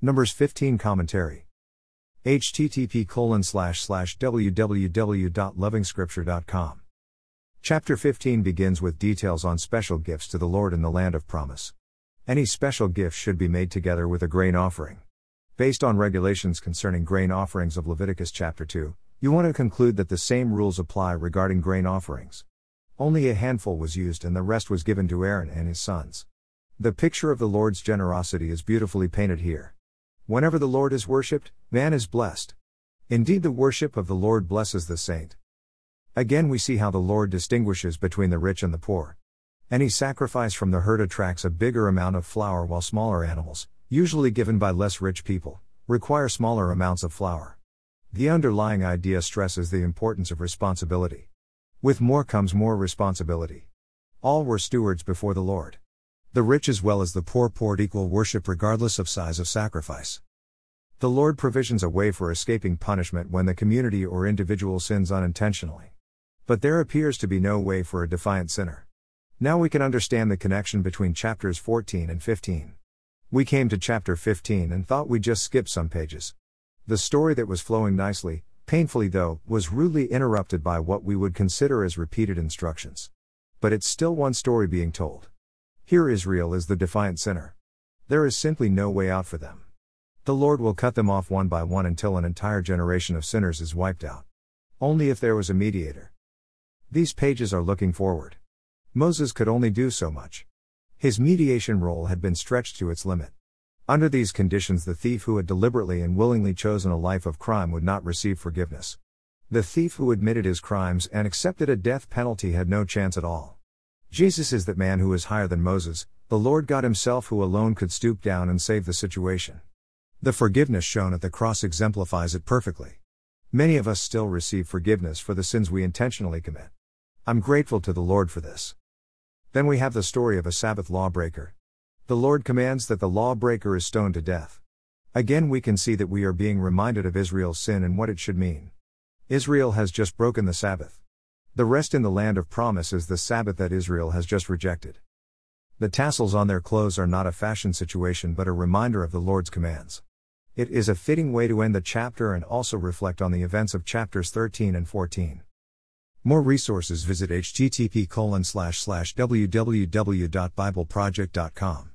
Numbers 15 Commentary. http colon slash slash www.lovingscripture.com. Chapter 15 begins with details on special gifts to the Lord in the land of promise. Any special gift should be made together with a grain offering. Based on regulations concerning grain offerings of Leviticus chapter 2, you want to conclude that the same rules apply regarding grain offerings. Only a handful was used and the rest was given to Aaron and his sons. The picture of the Lord's generosity is beautifully painted here. Whenever the Lord is worshipped, man is blessed. Indeed, the worship of the Lord blesses the saint. Again, we see how the Lord distinguishes between the rich and the poor. Any sacrifice from the herd attracts a bigger amount of flour, while smaller animals, usually given by less rich people, require smaller amounts of flour. The underlying idea stresses the importance of responsibility. With more comes more responsibility. All were stewards before the Lord. The rich as well as the poor poured equal worship regardless of size of sacrifice. The Lord provisions a way for escaping punishment when the community or individual sins unintentionally. But there appears to be no way for a defiant sinner. Now we can understand the connection between chapters 14 and 15. We came to chapter 15 and thought we'd just skip some pages. The story that was flowing nicely, painfully though, was rudely interrupted by what we would consider as repeated instructions. But it's still one story being told. Here Israel is the defiant sinner. There is simply no way out for them. The Lord will cut them off one by one until an entire generation of sinners is wiped out. Only if there was a mediator. These pages are looking forward. Moses could only do so much. His mediation role had been stretched to its limit. Under these conditions, the thief who had deliberately and willingly chosen a life of crime would not receive forgiveness. The thief who admitted his crimes and accepted a death penalty had no chance at all. Jesus is that man who is higher than Moses, the Lord God Himself who alone could stoop down and save the situation. The forgiveness shown at the cross exemplifies it perfectly. Many of us still receive forgiveness for the sins we intentionally commit. I'm grateful to the Lord for this. Then we have the story of a Sabbath lawbreaker. The Lord commands that the lawbreaker is stoned to death. Again, we can see that we are being reminded of Israel's sin and what it should mean. Israel has just broken the Sabbath. The rest in the land of promise is the Sabbath that Israel has just rejected. The tassels on their clothes are not a fashion situation but a reminder of the Lord's commands. It is a fitting way to end the chapter and also reflect on the events of chapters 13 and 14. More resources visit http www.bibleproject.com.